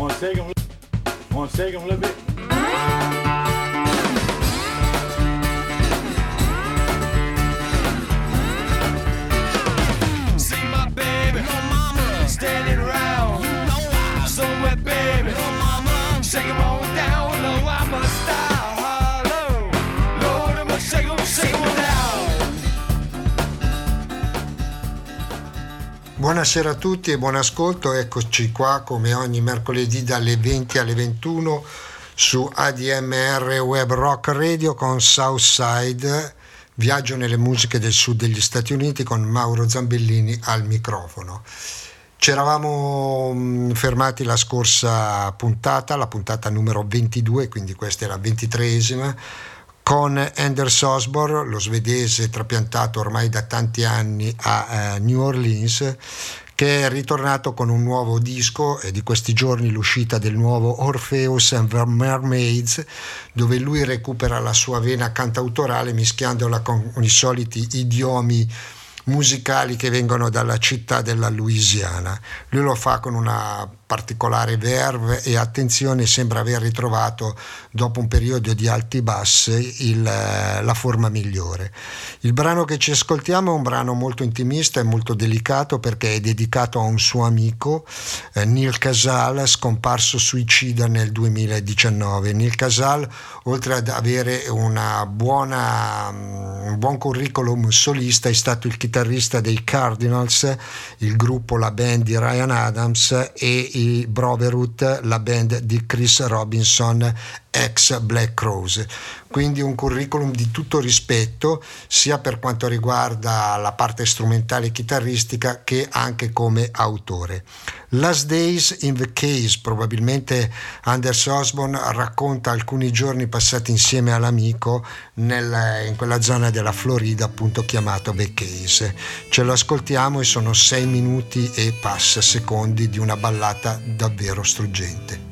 Wanna shake them? Wanna shake them a little bit? See my baby, no mama, standing around. You know I'm so wet, baby. no mama, shake 'em all. Buonasera a tutti e buon ascolto, eccoci qua come ogni mercoledì dalle 20 alle 21 su ADMR Web Rock Radio con Southside, viaggio nelle musiche del sud degli Stati Uniti con Mauro Zambellini al microfono. Ci eravamo mh, fermati la scorsa puntata, la puntata numero 22, quindi questa è la ventitreesima, con Anders Osborne, lo svedese trapiantato ormai da tanti anni a eh, New Orleans, che è ritornato con un nuovo disco, è di questi giorni l'uscita del nuovo Orpheus and the Mermaids, dove lui recupera la sua vena cantautorale mischiandola con i soliti idiomi musicali che vengono dalla città della Louisiana. Lui lo fa con una particolare verve e attenzione, sembra aver ritrovato dopo un periodo di alti e bassi il, eh, la forma migliore. Il brano che ci ascoltiamo è un brano molto intimista e molto delicato perché è dedicato a un suo amico, eh, Neil Casal, scomparso suicida nel 2019. Neil Casal, oltre ad avere buona, mm, un buon curriculum solista, è stato il chitarrista dei Cardinals, il gruppo, la band di Ryan Adams e i Brotherhood, la band di Chris Robinson, ex Black Crowes. Quindi un curriculum di tutto rispetto, sia per quanto riguarda la parte strumentale chitarristica che anche come autore. Last Days in the Case, probabilmente Anders Osborne racconta alcuni giorni passati insieme all'amico nel, in quella zona della Florida appunto chiamato The Case. Ce lo ascoltiamo e sono sei minuti e passa secondi di una ballata davvero struggente.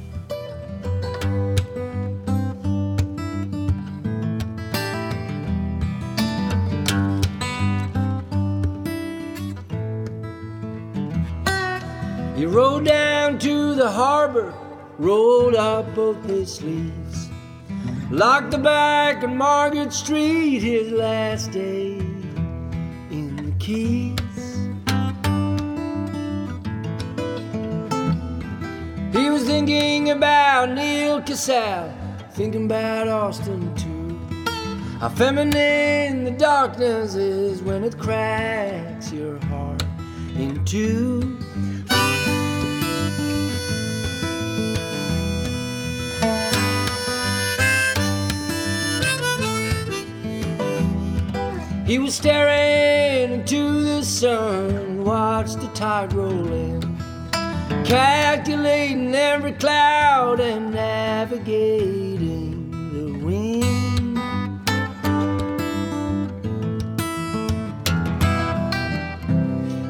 Harbor, rolled up both his sleeves, locked the back on Margaret Street, his last day in the Keys. He was thinking about Neil Cassell, thinking about Austin too. How feminine the darkness is when it cracks your heart in two. He was staring into the sun, watched the tide roll in, calculating every cloud and navigating the wind.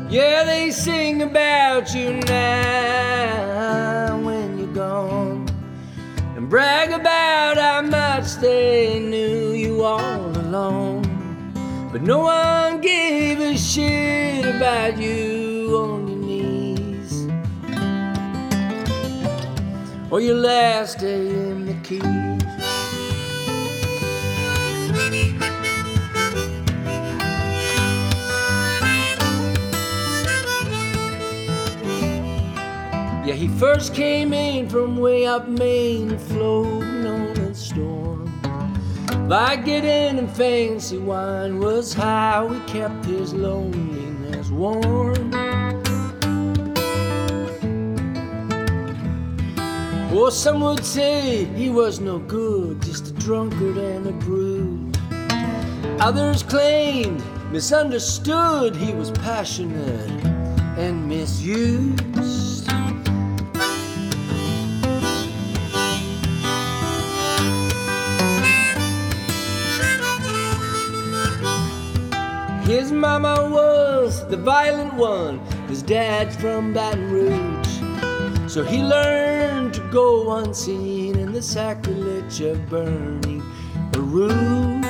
Yeah, they sing about you now when you're gone, and brag about how much they knew you all along. But no one gave a shit about you on your knees or your last day in the keys. Yeah, he first came in from way up Maine, floating on a storm. Like getting in fancy wine was how he kept his loneliness warm. Or some would say he was no good, just a drunkard and a brute. Others claimed, misunderstood, he was passionate and misused. His mama was the violent one, his dad's from Baton Rouge. So he learned to go unseen in the sacrilege of burning a room.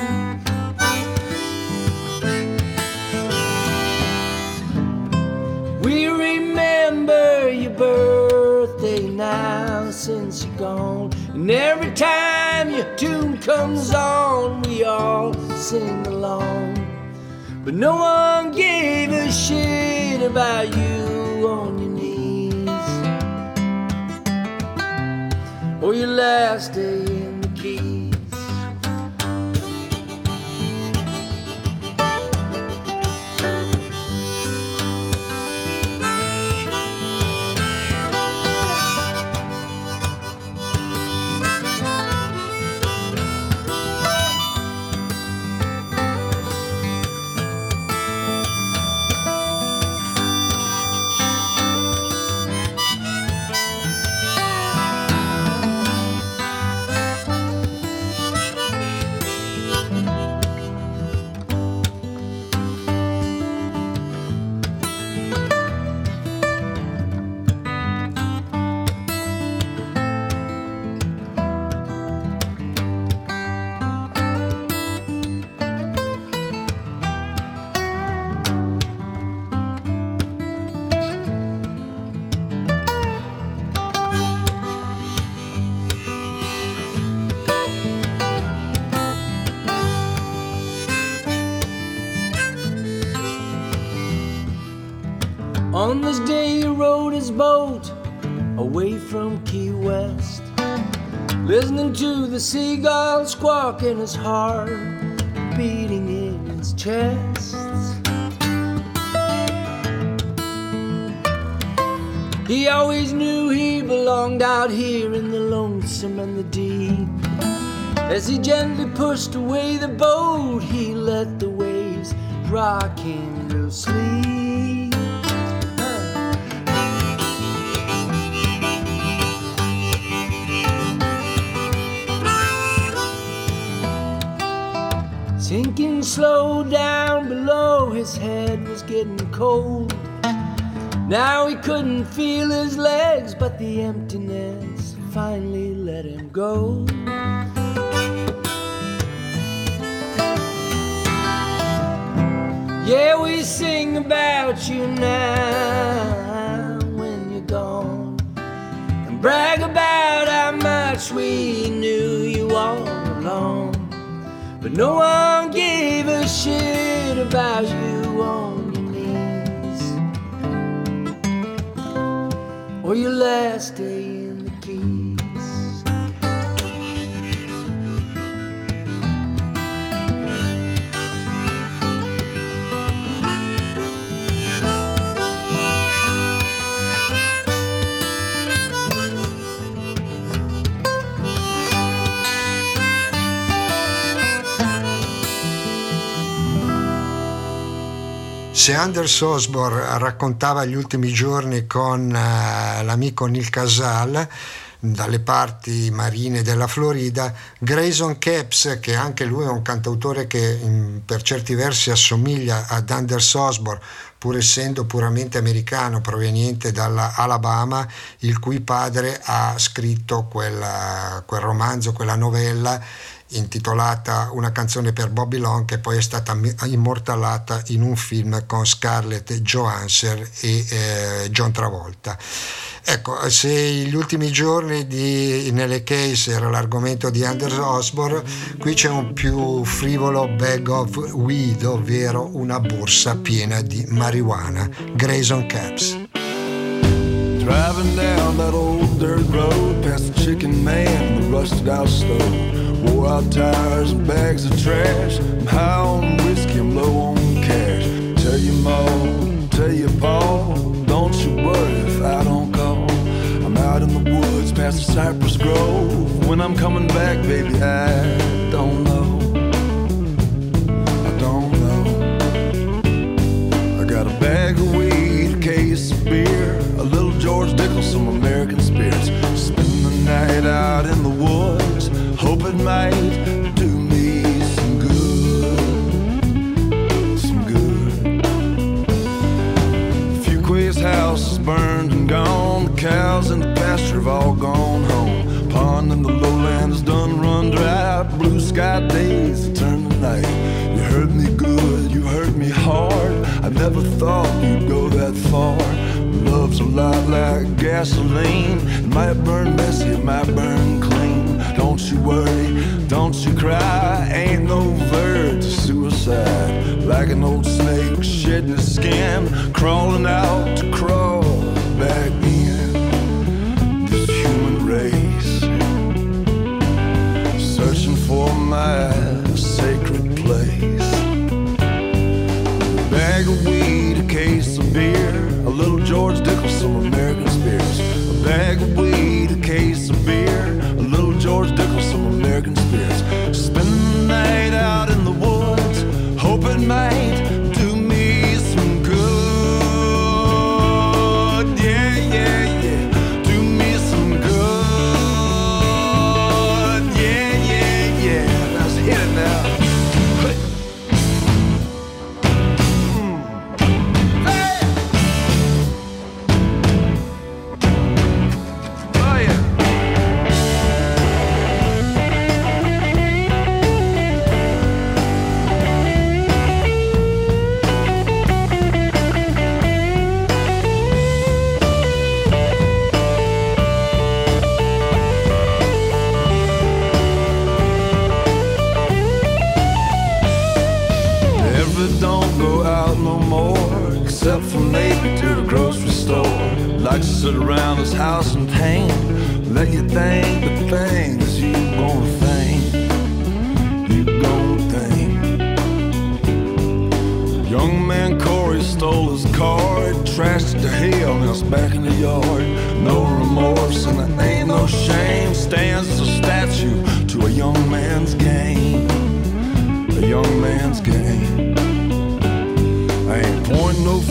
We remember your birthday now since you're gone. And every time your tune comes on, we all sing along. But no one gave a shit about you on your knees. Or your last day On this day, he rowed his boat away from Key West, listening to the seagulls squawk in his heart, beating in his chest. He always knew he belonged out here in the lonesome and the deep. As he gently pushed away the boat, he let the waves rock him to sleep. Slow down below, his head was getting cold. Now he couldn't feel his legs, but the emptiness finally let him go. Yeah, we sing about you now when you're gone, and brag about how much we knew you all along. But no one about you on your knees. Or your last day Anders Osborne raccontava gli ultimi giorni con eh, l'amico Neil Casal dalle parti marine della Florida, Grayson Capes, che anche lui è un cantautore che in- per certi versi assomiglia ad Anders Osborne, pur essendo puramente americano, proveniente dalla Alabama, il cui padre ha scritto quella- quel romanzo, quella novella intitolata Una canzone per Bobby Long che poi è stata immortalata in un film con Scarlett Johansson e eh, John Travolta. Ecco, se gli ultimi giorni di Nelle Case era l'argomento di Anders Osborne, qui c'è un più frivolo bag of weed, ovvero una borsa piena di marijuana. Grayson Caps. Driving down that old dirt road past the chicken man, the rusted out stove. Wore out tires and bags of trash. I'm high on whiskey, I'm low on cash. Tell you, Ma, tell you, Paul, don't you worry if I don't call. I'm out in the woods past the cypress grove. When I'm coming back, baby, I don't know. I don't know. I got a bag of weed, a case of beer, a little George Dickel, some American spirits. Spend the night out in the woods, hope it might do me some good. Some good. Fuquay's house is burned and gone. The cows in the pasture have all gone home. Pond in the lowland is done run dry. Blue sky days turn to night. You hurt me good, you hurt me hard. I never thought you'd go that far. Love's a lot like gasoline. It might burn messy, it might burn clean. You worry, don't you cry. Ain't no verge of suicide. Like an old snake shedding its skin, crawling out to crawl back in. This human race, searching for my sacred place. A bag of weed, a case of beer, a little George Dickel, some American spirits. A bag of weed, a case of beer, George Dickel, some American spirits. Spending the night out in the woods, hoping might sit around this house and paint, let you think the things you gonna think, you gonna think. Young man Corey stole his car, he trashed it to hell, now it's back in the yard.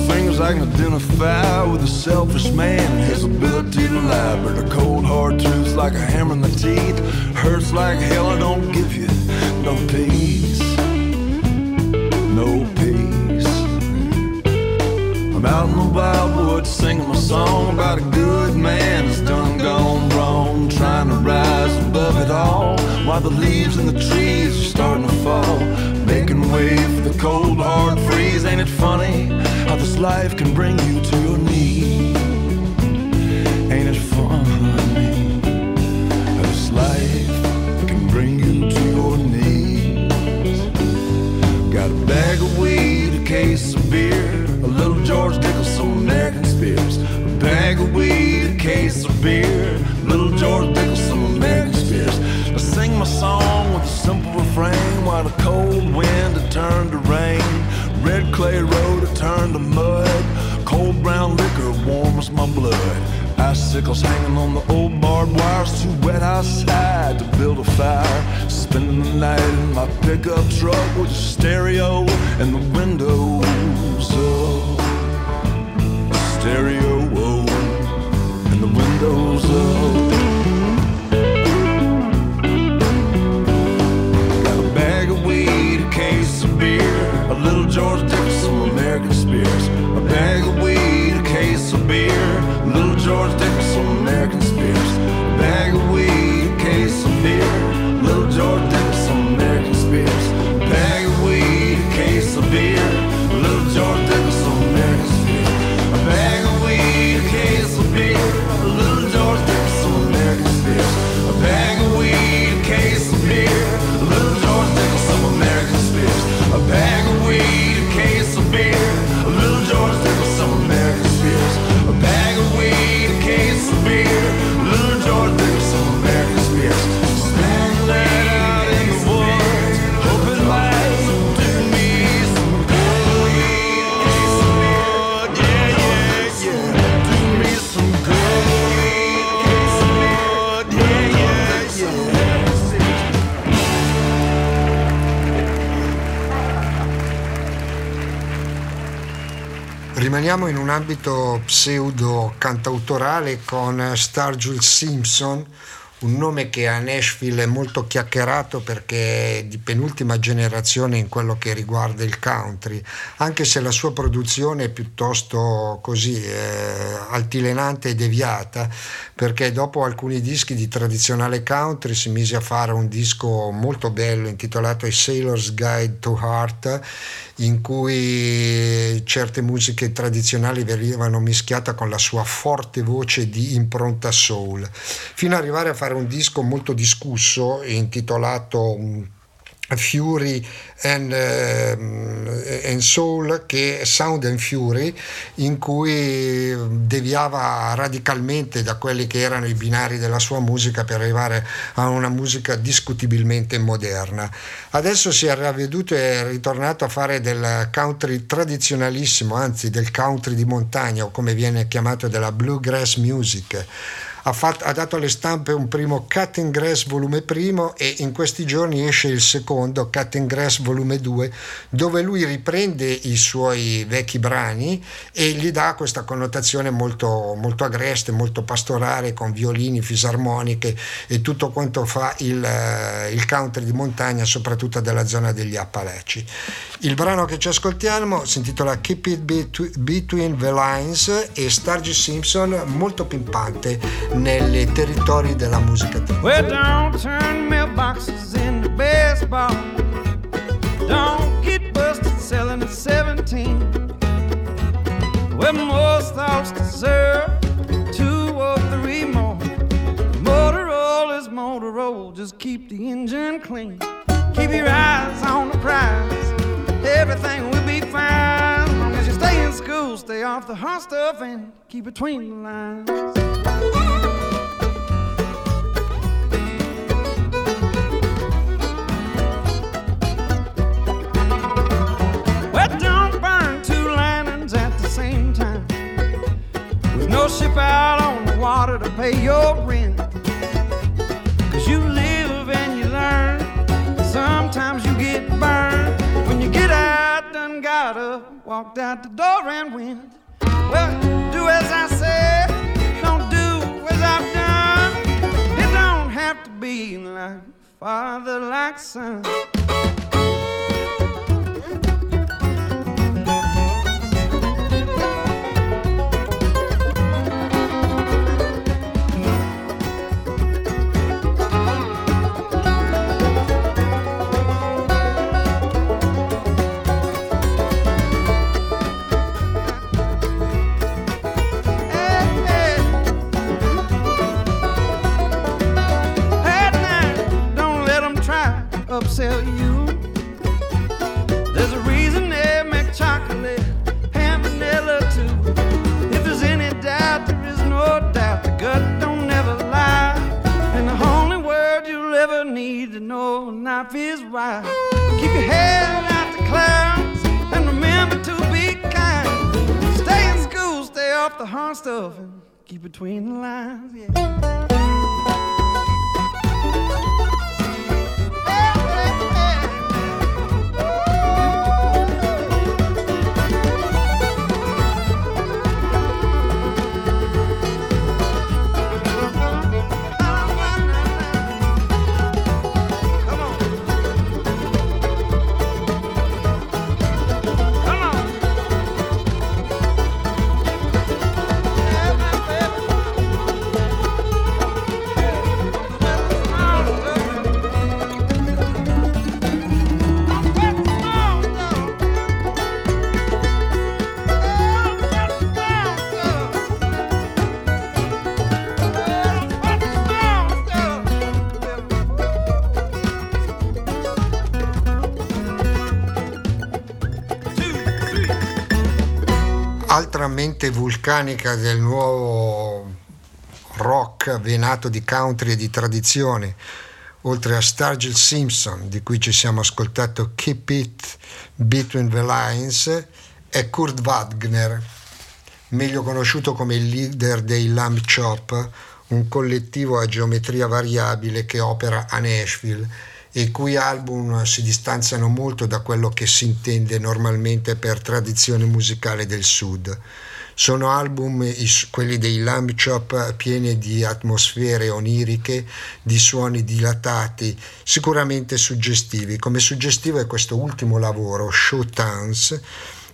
Fingers, I can identify with a selfish man and his ability to lie. But the cold hard truth's like a hammer in the teeth, hurts like hell, I don't give you no peace. No peace. I'm out in the wildwood singing my song about a good man that's done gone wrong, trying to rise above it all. While the leaves in the trees are starting to fall, way for the cold hard freeze. Ain't it funny how this life can bring you to your knees? Ain't it funny how this life can bring you to your knees? Got a bag of weed, a case of beer, a little George Dickel, some American Spears. A bag of weed, a case of beer, little George while the cold wind had turned to rain. Red clay road had turned to mud. Cold brown liquor warms my blood. Icicles hanging on the old barbed wires, too wet outside to build a fire. Spending the night in my pickup truck with a stereo and the windows up. Stereo and George Rimaniamo in un ambito pseudo cantautorale con Star Jules Simpson, un nome che a Nashville è molto chiacchierato perché è di penultima generazione in quello che riguarda il country, anche se la sua produzione è piuttosto così eh, altilenante e deviata, perché dopo alcuni dischi di tradizionale country si mise a fare un disco molto bello intitolato A Sailor's Guide to Heart in cui certe musiche tradizionali venivano mischiate con la sua forte voce di impronta soul, fino ad arrivare a fare un disco molto discusso intitolato Fury and, uh, and, Soul che Sound and Fury in cui deviava radicalmente da quelli che erano i binari della sua musica per arrivare a una musica discutibilmente moderna. Adesso si è ravveduto e è ritornato a fare del country tradizionalissimo, anzi del country di montagna o come viene chiamato della bluegrass music ha, fatto, ha, dato alle stampe un primo Cutting Grass volume primo e in questi giorni esce il secondo Cutting Grass volume 2 dove lui riprende i suoi vecchi brani e gli dà questa connotazione molto, molto agreste, molto pastorale con violini, fisarmoniche e tutto quanto fa il, eh, il country di montagna soprattutto della zona degli Appalachi. Il brano che ci ascoltiamo si intitola Keep It Between the Lines e Stargy Simpson molto pimpante nei territori della musica. Well, don't turn mailboxes into baseball. Don't get busted selling at 17. Well, most thoughts deserve two or three more. Motorola is Motorola, just keep the engine clean. Keep your eyes on the prize. everything will be fine. In school, stay off the hot stuff, and keep between the lines. Well, don't burn two lanterns at the same time. With no ship out on the water to pay your rent. Cause you live and you learn. Sometimes you get burned get out, done got up, walked out the door and went. Well, do as I say, don't do as I've done. It don't have to be like father, like son. Mente vulcanica del nuovo rock venato di country e di tradizione, oltre a Sturgill Simpson, di cui ci siamo ascoltato Keep It Between the Lines, è Kurt Wagner, meglio conosciuto come il leader dei Lamb Chop, un collettivo a geometria variabile che opera a Nashville e i cui album si distanziano molto da quello che si intende normalmente per tradizione musicale del sud. Sono album, quelli dei Lamb Chop, pieni di atmosfere oniriche, di suoni dilatati, sicuramente suggestivi. Come suggestivo è questo ultimo lavoro, Show Towns,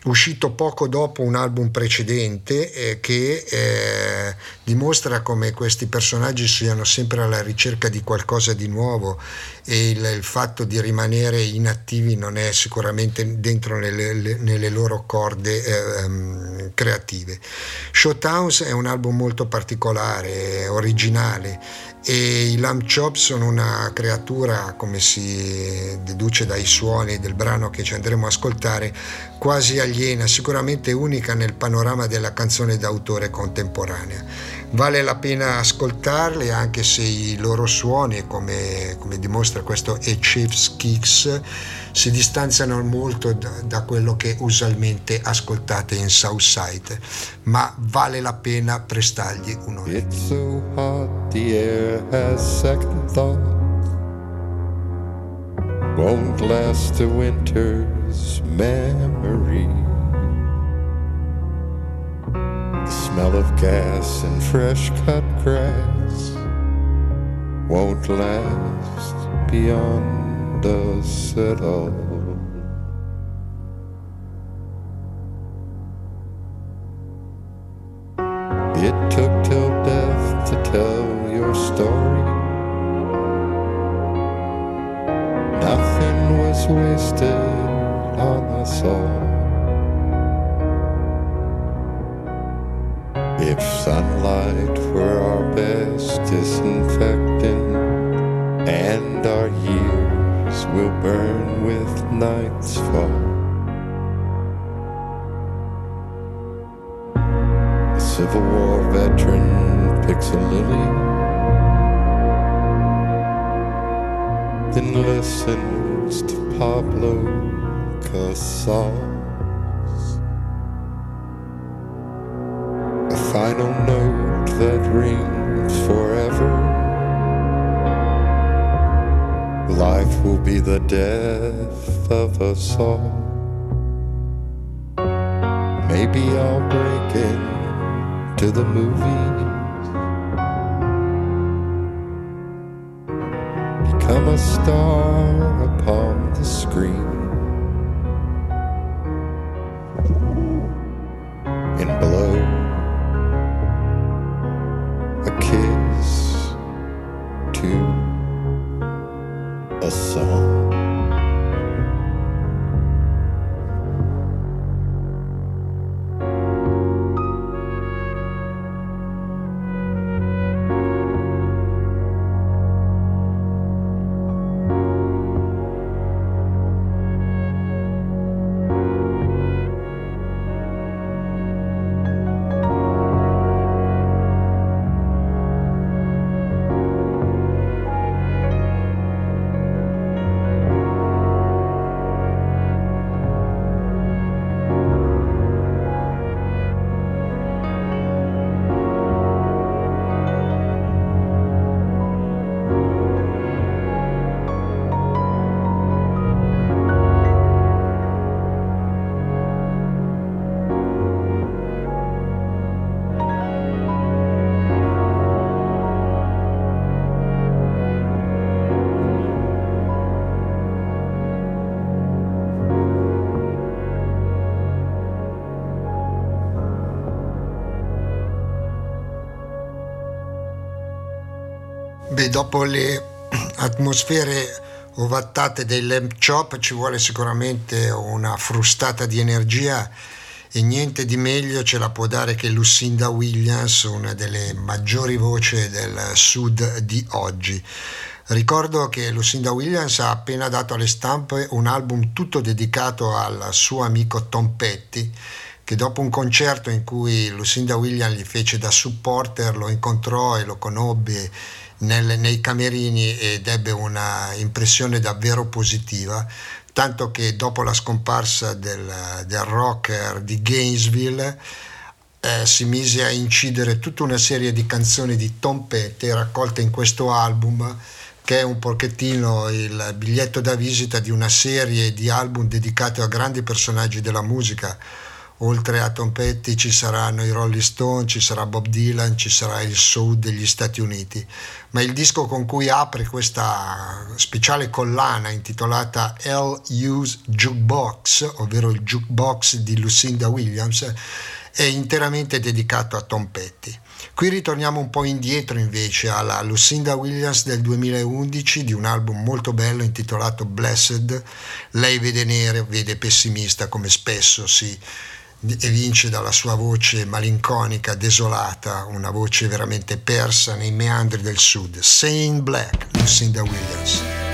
uscito poco dopo un album precedente eh, che eh, dimostra come questi personaggi siano sempre alla ricerca di qualcosa di nuovo e il, il fatto di rimanere inattivi non è sicuramente dentro nelle, nelle loro corde eh, um, creative. Showtowns è un album molto particolare, originale e i Lamb Chop sono una creatura, come si deduce dai suoni del brano che ci andremo a ascoltare, quasi aliena, sicuramente unica nel panorama della canzone d'autore contemporanea. Vale la pena ascoltarli anche se i loro suoni, come, come dimostra questo E Chiefs Kicks, si distanziano molto da, da, quello che usualmente ascoltate in Southside, ma vale la pena prestargli un orecchio. It's so hot, the air has second thought. Won't last a winter's memory. The smell of gas and fresh cut grass won't last beyond us at all. It took till death to tell your story. Nothing was wasted on us all. If sunlight were our best disinfectant and our years will burn with night's fall. A Civil War veteran picks a lily, then listens to Pablo Casals. A final note that rings forever. Life will be the death of us all. Maybe I'll break into the movies. Become a star upon the screen. Dopo le atmosfere ovattate dei lamp chop ci vuole sicuramente una frustata di energia e niente di meglio ce la può dare che Lucinda Williams, una delle maggiori voci del sud di oggi. Ricordo che Lucinda Williams ha appena dato alle stampe un album tutto dedicato al suo amico Tom Petty, che dopo un concerto in cui Lucinda Williams gli fece da supporter lo incontrò e lo conobbe nel, nei camerini ed ebbe una impressione davvero positiva, tanto che dopo la scomparsa del, del rocker di Gainesville eh, si mise a incidere tutta una serie di canzoni di Tom Petty raccolte in questo album che è un pochettino il biglietto da visita di una serie di album dedicati a grandi personaggi della musica oltre a Tom Petty ci saranno i Rolling Stone, ci sarà Bob Dylan, ci sarà il soul degli Stati Uniti. Ma il disco con cui apre questa speciale collana intitolata L.U.'s Jukebox, ovvero il jukebox di Lucinda Williams, è interamente dedicato a Tom Petty. Qui ritorniamo un po' indietro invece alla Lucinda Williams del 2011 di un album molto bello intitolato Blessed. Lei vede nere, vede pessimista come spesso si evince dalla sua voce malinconica, desolata, una voce veramente persa nei meandri del sud. Saying Black, Lucinda Williams.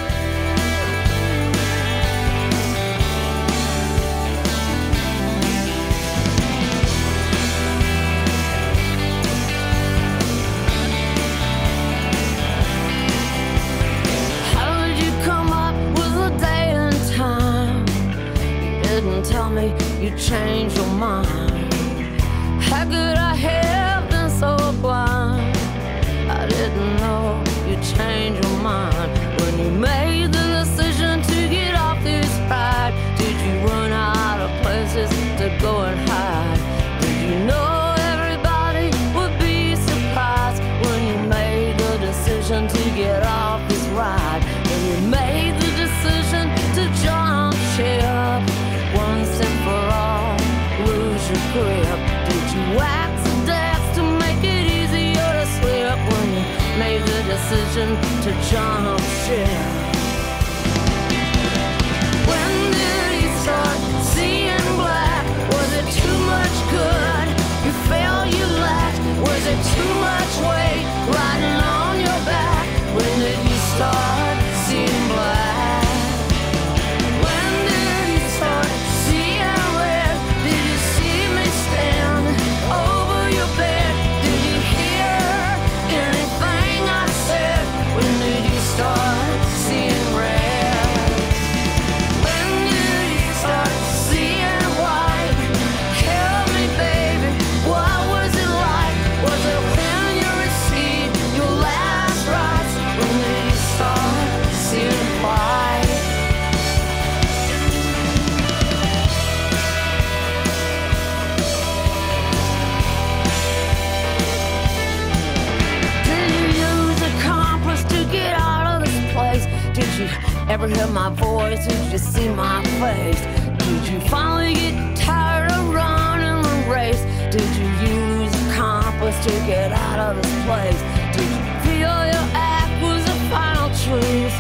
Ever hear my voice? Did you see my face? Did you finally get tired of running the race? Did you use a compass to get out of this place? Did you feel your act was the final truth?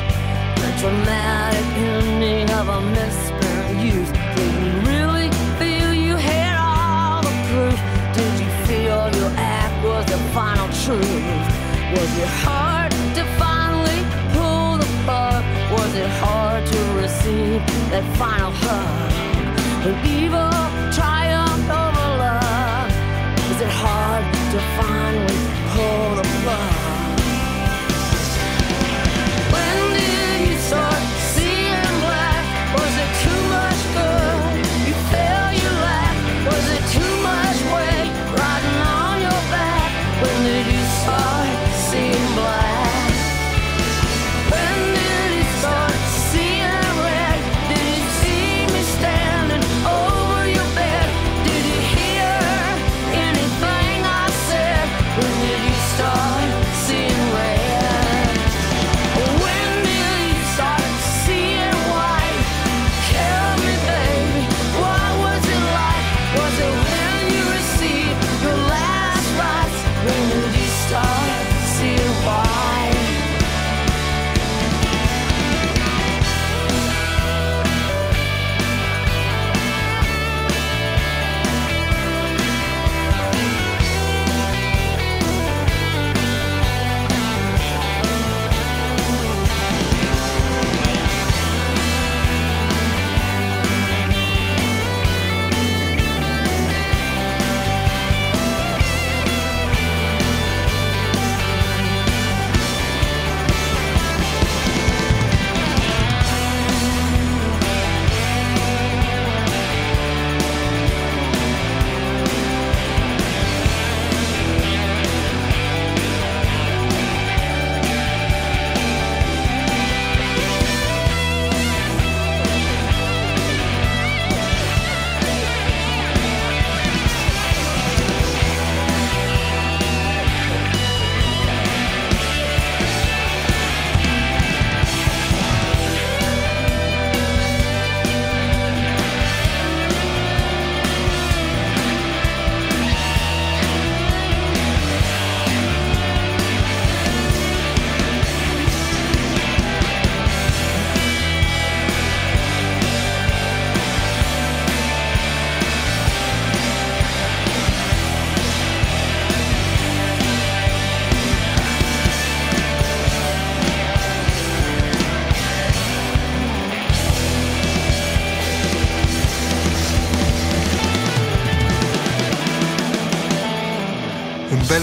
The dramatic ending of a misspent youth. Did you really feel you had all the proof? Did you feel your act was the final truth? Was your hard Was it hard to receive that final hug? When evil triumphed over love, is it hard to finally pull the plug?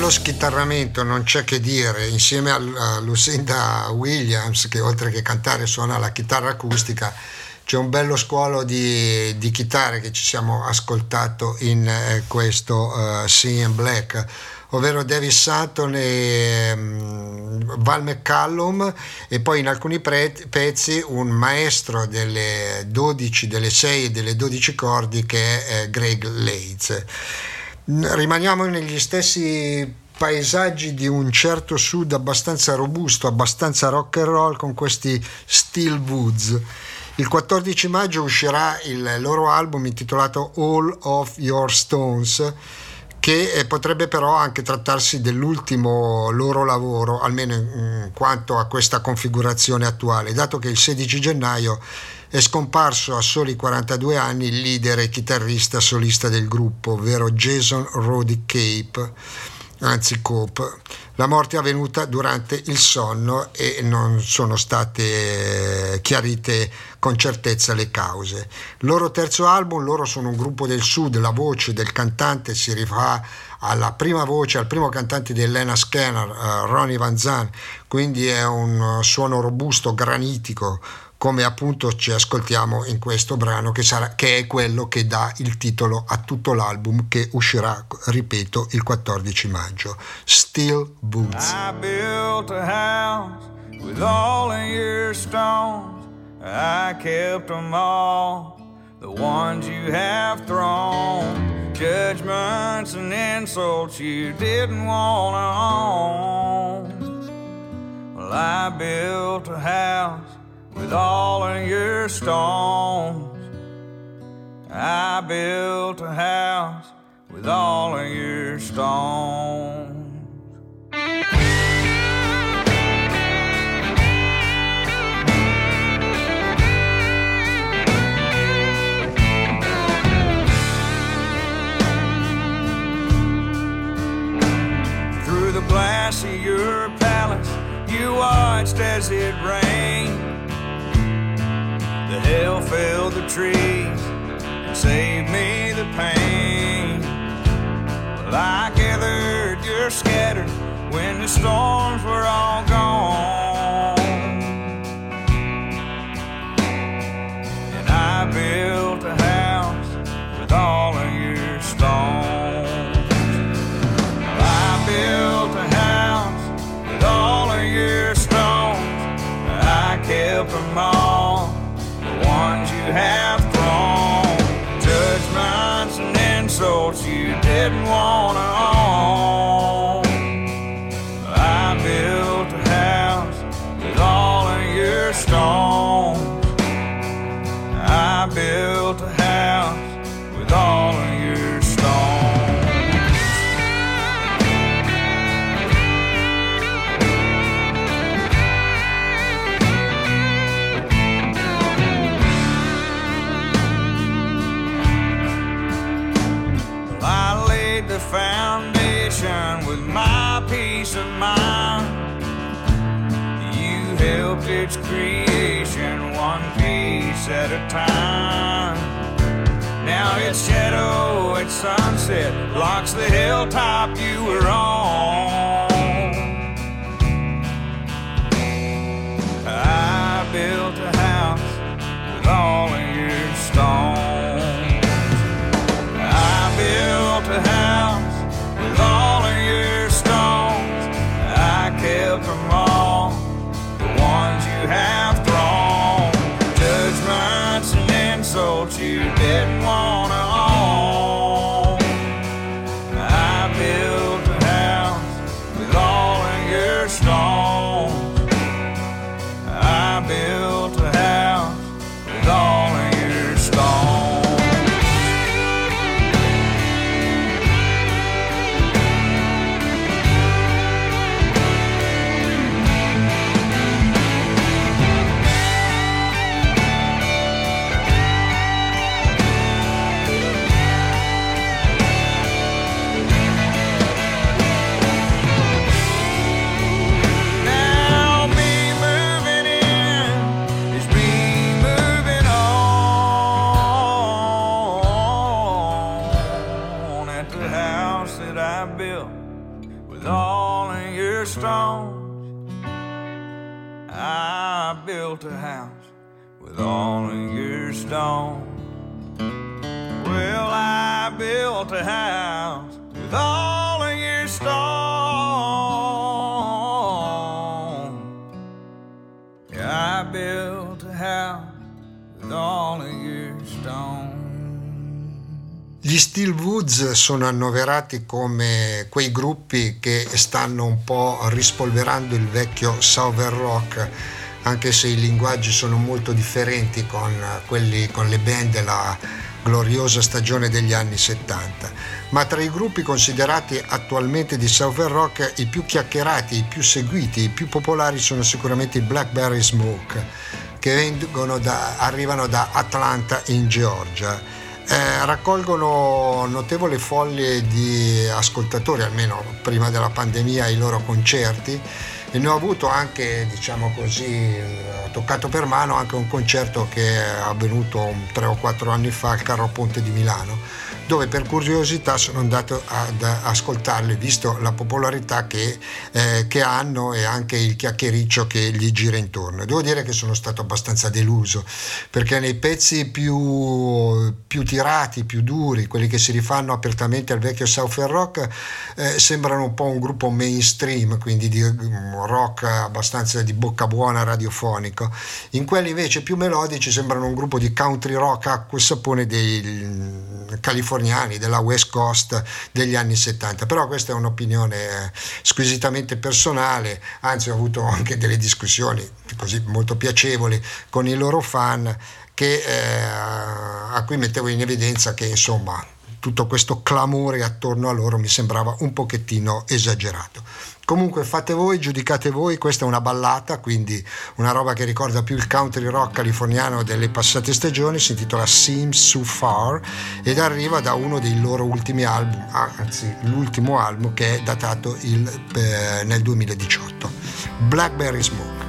Un bello schitarramento, non c'è che dire, insieme a Lucinda Williams, che oltre che cantare suona la chitarra acustica, c'è un bello scuolo di, di chitarre che ci siamo ascoltato in eh, questo uh, Sing in Black, ovvero Davis Sutton e mm, Val McCallum e poi in alcuni pre- pezzi un maestro delle 12, delle 6 e delle 12 cordi che è eh, Greg Leitz. Rimaniamo negli stessi paesaggi di un certo sud abbastanza robusto, abbastanza rock and roll con questi Steel Woods. Il 14 maggio uscirà il loro album intitolato All of Your Stones che eh, potrebbe però anche trattarsi dell'ultimo loro lavoro, almeno in quanto a questa configurazione attuale, dato che il 16 gennaio è scomparso a soli 42 anni il leader e chitarrista solista del gruppo, ovvero Jason Roddy Cape, anzi Cope. La morte è avvenuta durante il sonno e non sono state eh, chiarite con certezza le cause. Loro terzo album, loro sono un gruppo del sud, la voce del cantante si rifà alla prima voce, al primo cantante di Elena Scanner, uh, Ronnie Van Zan, quindi è un suono robusto, granitico, come appunto ci ascoltiamo in questo brano che, sarà, che, è quello che dà il titolo a tutto l'album che uscirà, ripeto, il 14 maggio. Steel Boots. I built a house with all of your stones. I kept them all, the ones you have thrown. Judgments and insults you didn't want to own. Well, I built a house with all of your stones. I built a house with all of your stones. Through the glass of your palace, you watched as it rained. The hail filled the trees and saved me the pain. Well, I gathered your scattered when the storms were all gone. Sunset blocks the hilltop you were on. Gli Steel Woods sono annoverati come quei gruppi che stanno un po' rispolverando il vecchio Southern Rock, anche se i linguaggi sono molto differenti con quelli con le band della gloriosa stagione degli anni 70. Ma tra i gruppi considerati attualmente di Southern Rock i più chiacchierati, i più seguiti, i più popolari sono sicuramente i Blackberry Smoke, che da, arrivano da Atlanta in Georgia eh, raccolgono notevole foglie di ascoltatori, almeno prima della pandemia, ai loro concerti. E ne ho avuto anche, diciamo così, ho toccato per mano anche un concerto che è avvenuto tre o quattro anni fa al Carro Ponte di Milano dove per curiosità sono andato ad ascoltarli visto la popolarità che, eh, che, hanno e anche il chiacchiericcio che gli gira intorno. Devo dire che sono stato abbastanza deluso perché nei pezzi più, più tirati, più duri, quelli che si rifanno apertamente al vecchio Southern Rock, eh, sembrano un po' un gruppo mainstream, quindi di mm, rock abbastanza di bocca buona radiofonico. In quelli invece più melodici sembrano un gruppo di country rock acqua e sapone dei mm, californiani californiani della West Coast degli anni 70, però questa è un'opinione squisitamente personale, anzi ho avuto anche delle discussioni così molto piacevoli con i loro fan che, eh, a cui mettevo in evidenza che insomma tutto questo clamore attorno a loro mi sembrava un pochettino esagerato. Comunque fate voi, giudicate voi, questa è una ballata, quindi una roba che ricorda più il country rock californiano delle passate stagioni, si intitola Seems So Far ed arriva da uno dei loro ultimi album, anzi l'ultimo album che è datato il, eh, nel 2018, Blackberry Smoke.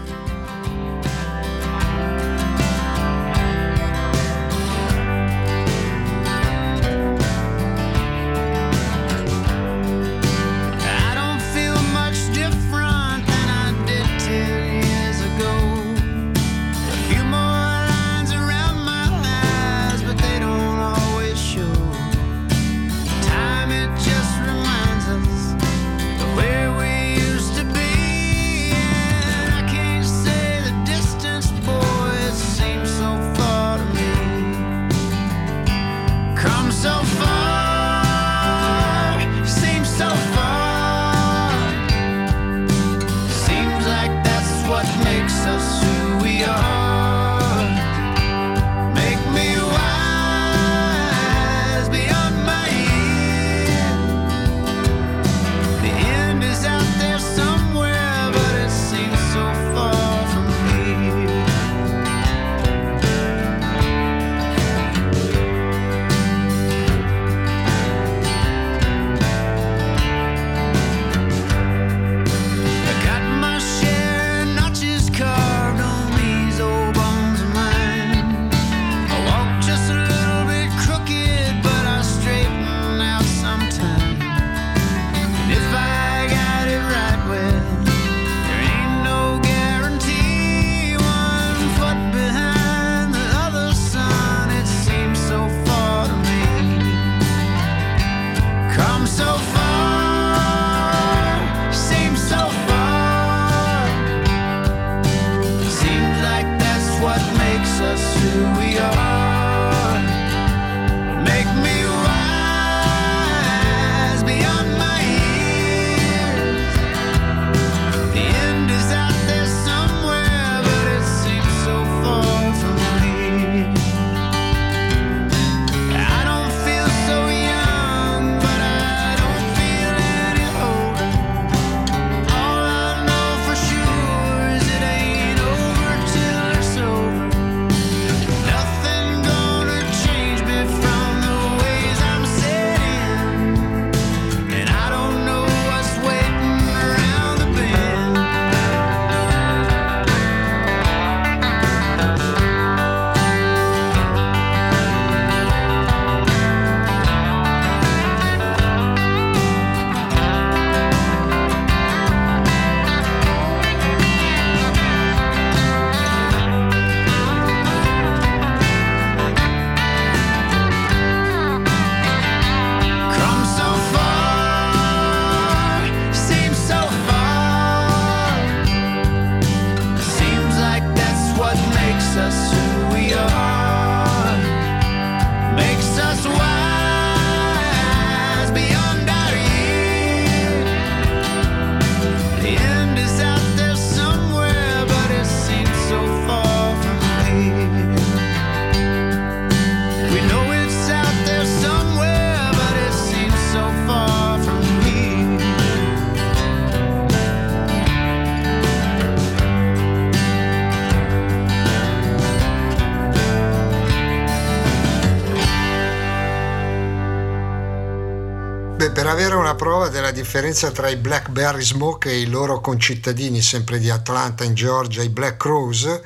Differenza tra i Blackberry Smoke e i loro concittadini, sempre di Atlanta in Georgia, i Black Crows,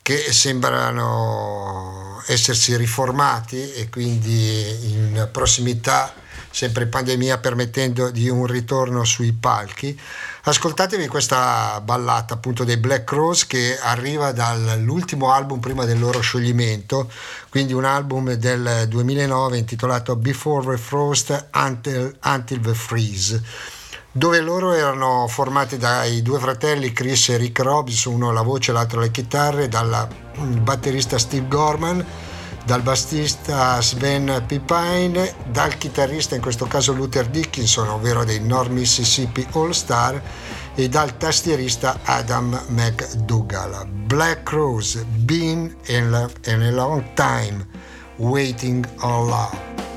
che sembrano essersi riformati e quindi in prossimità, sempre pandemia permettendo di un ritorno sui palchi. Ascoltatevi questa ballata appunto dei Black Crows che arriva dall'ultimo album prima del loro scioglimento, quindi un album del 2009 intitolato Before the Frost Until, Until the Freeze dove loro erano formati dai due fratelli Chris e Rick Robbs, uno la voce e l'altro le chitarre, dal batterista Steve Gorman, dal bassista Sven Pipine, dal chitarrista in questo caso Luther Dickinson, ovvero dei North Mississippi All Star, e dal tastierista Adam McDougall. Black Crowes, Been in a Long Time, Waiting on Love.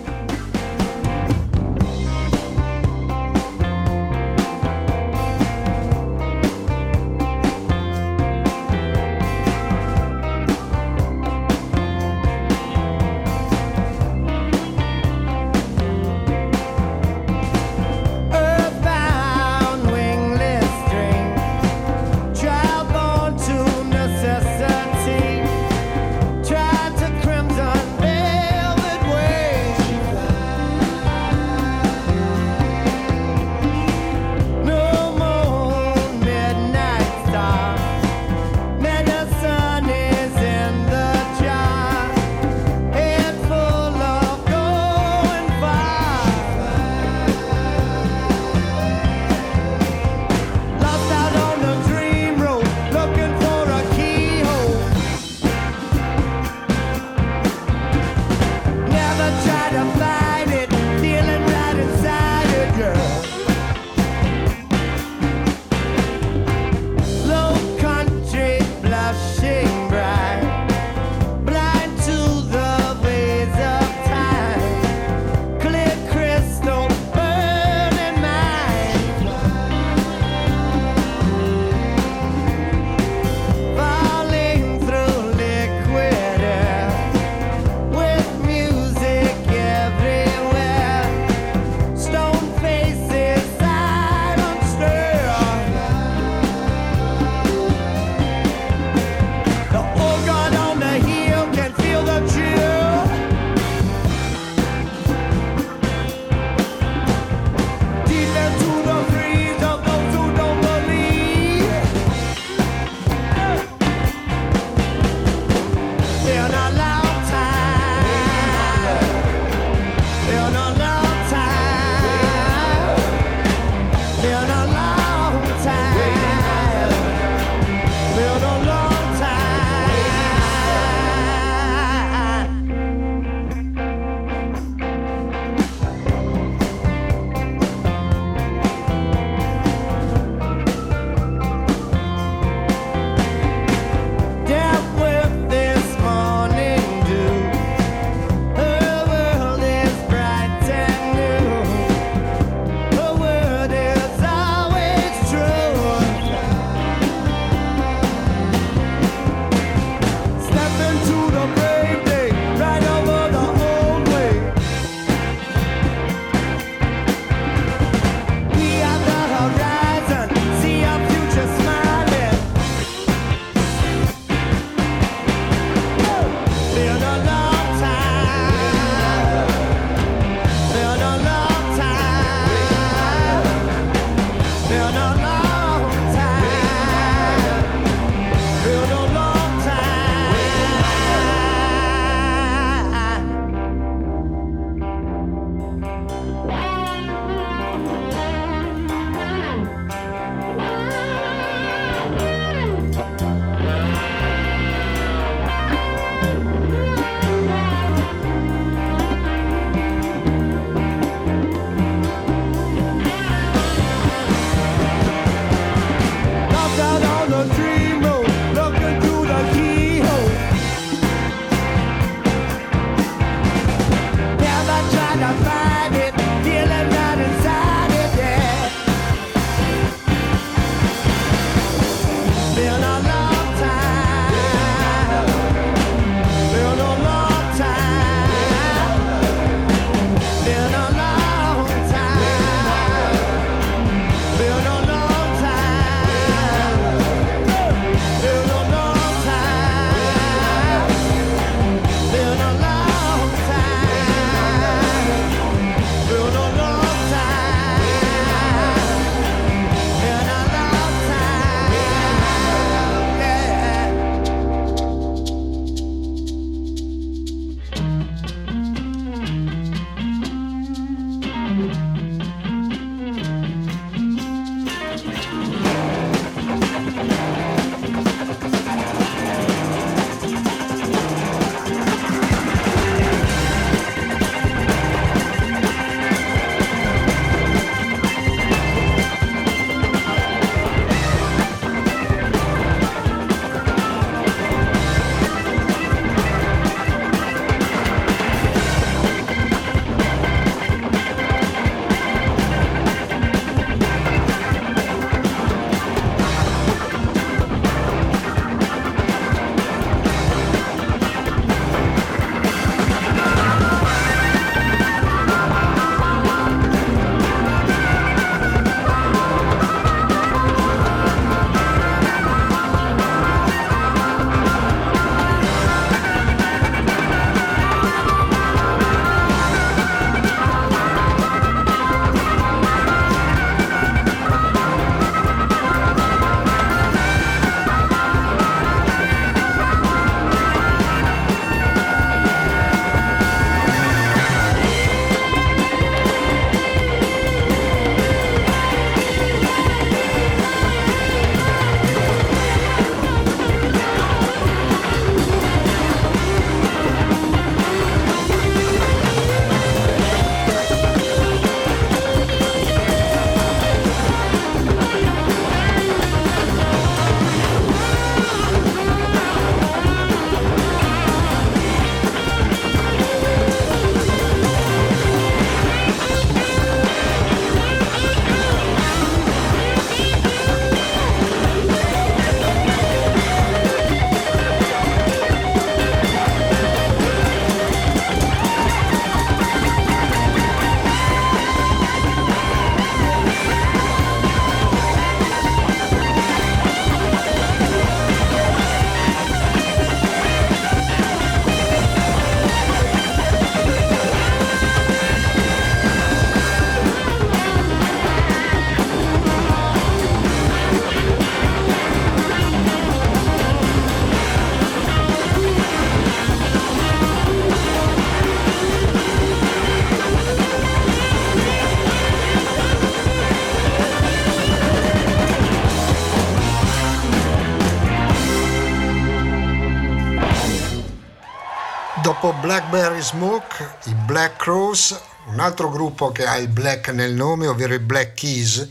Blackberry Smoke, i Black Crows, un altro gruppo che ha il black nel nome, ovvero i Black Keys,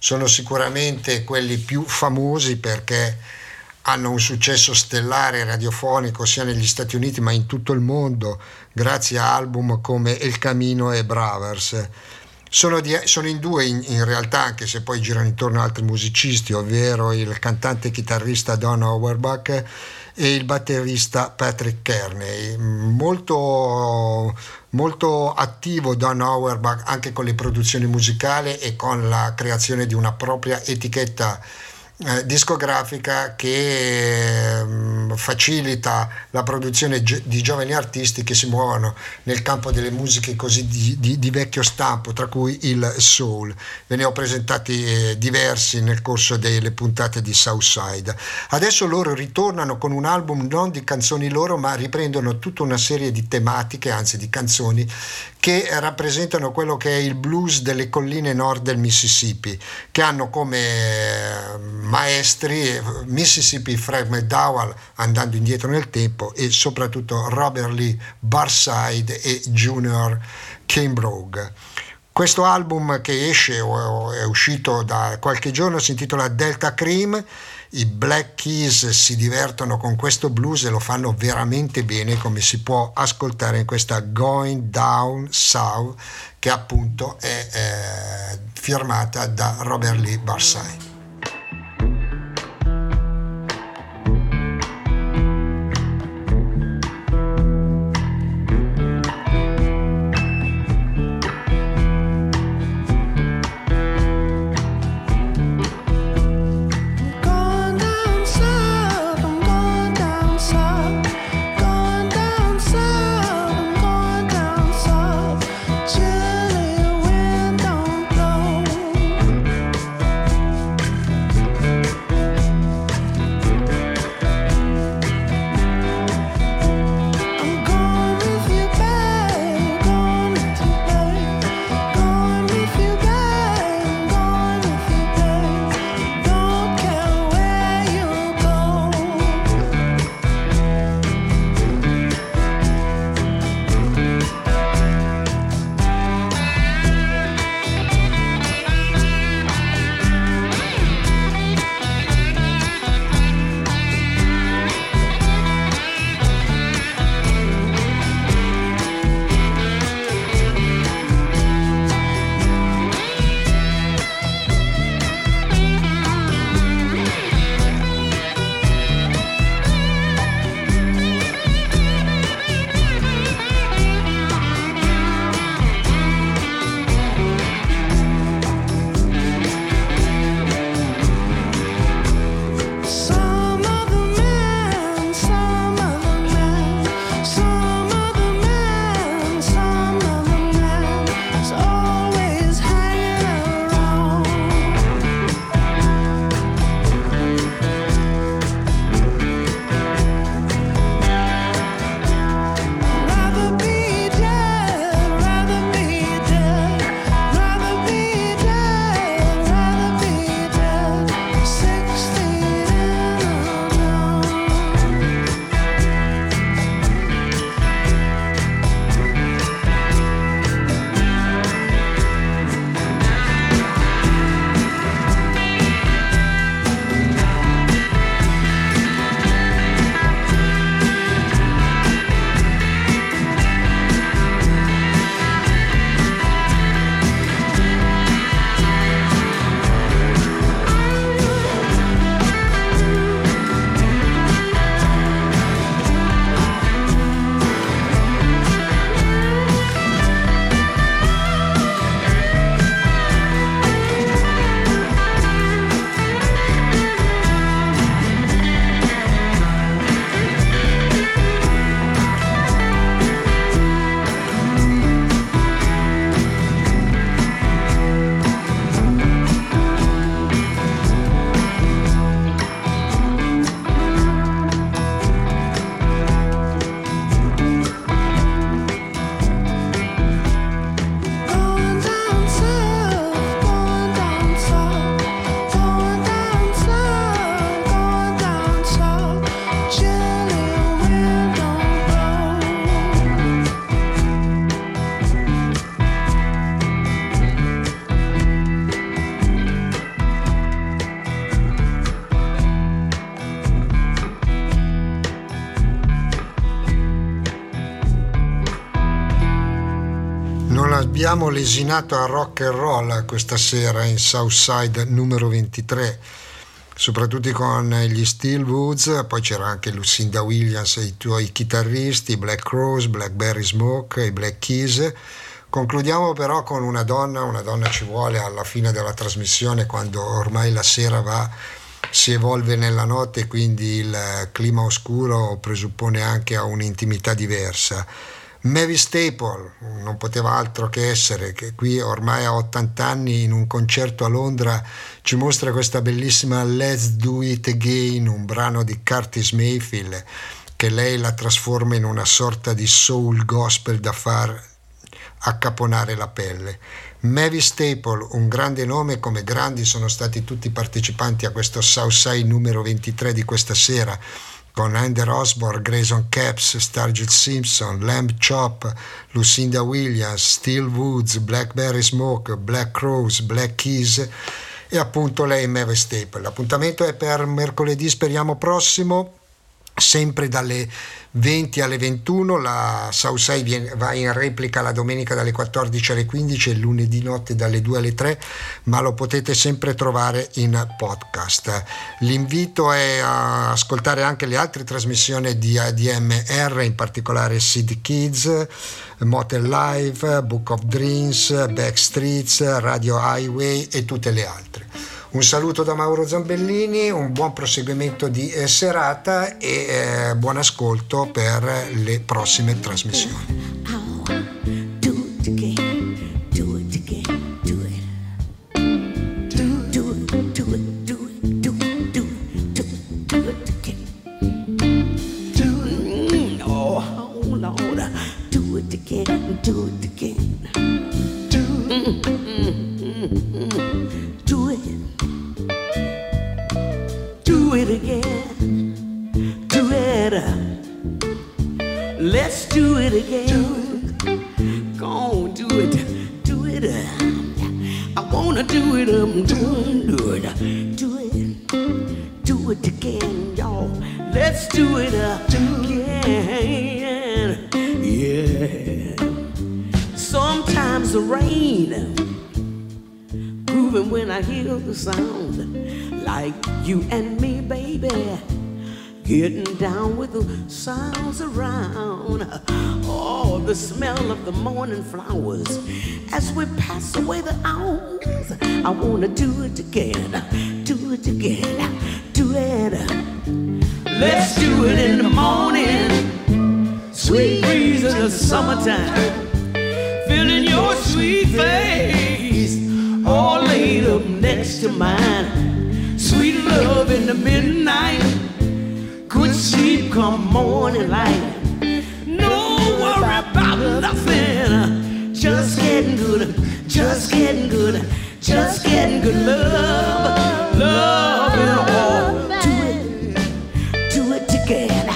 sono sicuramente quelli più famosi perché hanno un successo stellare radiofonico sia negli Stati Uniti ma in tutto il mondo grazie a album come El Camino e Bravers. Sono, di, sono in due in, in, realtà, anche se poi girano intorno altri musicisti, ovvero il cantante e chitarrista Don Auerbach e il batterista Patrick Kearney. Molto, molto attivo Don Auerbach anche con le produzioni musicali e con la creazione di una propria etichetta eh, discografica che eh, facilita la produzione gi- di giovani artisti che si muovono nel campo delle musiche così di, di, di vecchio stampo, tra cui il soul. Ve ne ho presentati eh, diversi nel corso delle puntate di Southside. Adesso loro ritornano con un album non di canzoni loro, ma riprendono tutta una serie di tematiche, anzi di canzoni, che rappresentano quello che è il blues delle colline nord del Mississippi, che hanno come eh, maestri Mississippi Fred McDowell andando indietro nel tempo e soprattutto Robert Lee Barside e Junior Kimbrough. Questo album che esce o è uscito da qualche giorno si intitola Delta Cream i Black Keys si divertono con questo blues e lo fanno veramente bene come si può ascoltare in questa Going Down South che appunto è eh, firmata da Robert Lee Barside. Abbiamo lesinato a rock and roll questa sera in Southside numero 23, soprattutto con gli Steel Woods, poi c'era anche Lucinda Williams e i tuoi chitarristi, Black Rose, Blackberry Smoke, i Black Keys. Concludiamo però con una donna, una donna ci vuole alla fine della trasmissione quando ormai la sera va si evolve nella notte, quindi il clima oscuro presuppone anche un'intimità diversa. Mavis Staple non poteva altro che essere, che qui ormai a 80 anni in un concerto a Londra ci mostra questa bellissima Let's Do It Again, un brano di Curtis Mayfield che lei la trasforma in una sorta di soul gospel da far accaponare la pelle. Mavis Staple, un grande nome come grandi sono stati tutti i partecipanti a questo Southside numero 23 di questa sera con Ender Osborne, Grayson Caps, Stargit Simpson, Lamb Chop, Lucinda Williams, Steel Woods, Blackberry Smoke, Black Crows, Black Keys e appunto lei Mavis Staple. L'appuntamento è per mercoledì, speriamo prossimo, sempre dalle 20 alle 21, la viene, va in replica la domenica dalle 14 alle 15 e lunedì notte dalle 2 alle 3, ma lo potete sempre trovare in podcast. L'invito è a ascoltare anche le altre trasmissioni di ADMR, in particolare Sid Kids, Motel Live, Book of Dreams, Backstreets, Radio Highway e tutte le altre. Un saluto da Mauro Zambellini, un buon proseguimento di eh, serata e eh, buon ascolto per le prossime trasmissioni. Morning flowers as we pass away the hours. I wanna do it again, do it again, do it. Let's do it in the morning. Sweet breeze in the summertime. Just getting good. Just getting good love. Love and all. Do it. Do it again.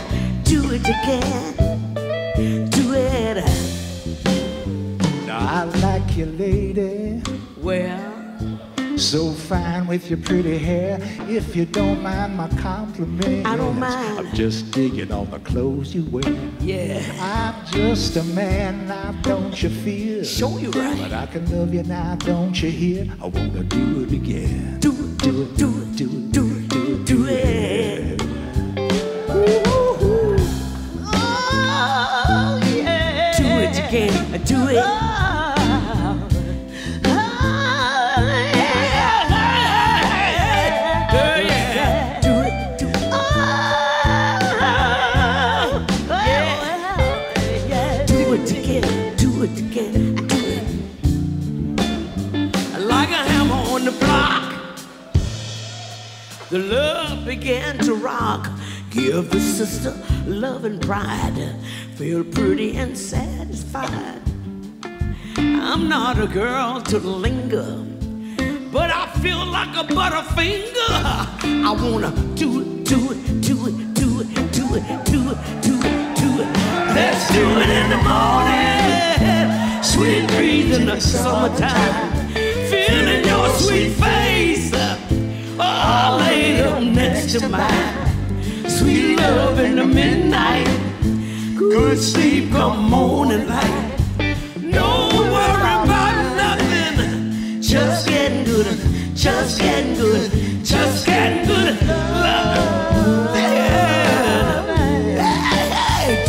Do it again. Do it. Now I like you, lady. Well, So fine with your pretty hair. If you don't mind my compliment, I don't mind. I'm just digging on the clothes you wear. yeah. I'm just a man now, don't you feel? Show you right. But I can love you now, don't you hear? I wanna do it again. Do it, do it, do it, do it, do it, do it, do it. Oh, yeah. Do it again, do it. Do The love began to rock. Give the sister love and pride. Feel pretty and satisfied. I'm not a girl to linger, but I feel like a butterfinger. I wanna do it, do it, do it, do it, do it, do it, do it, do it. Let's do it in the morning. Sweet breeze in the summertime. Feeling your sweet face. Oh, I laid up next to mine. Sweet love in the midnight. Good sleep come morning light. No worry about nothing. Just getting good. Just getting good. Just getting good. Love. Yeah.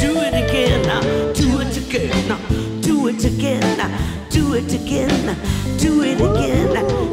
Do it again now. Do it again now. Do it again now. Do it again now. Do it again now.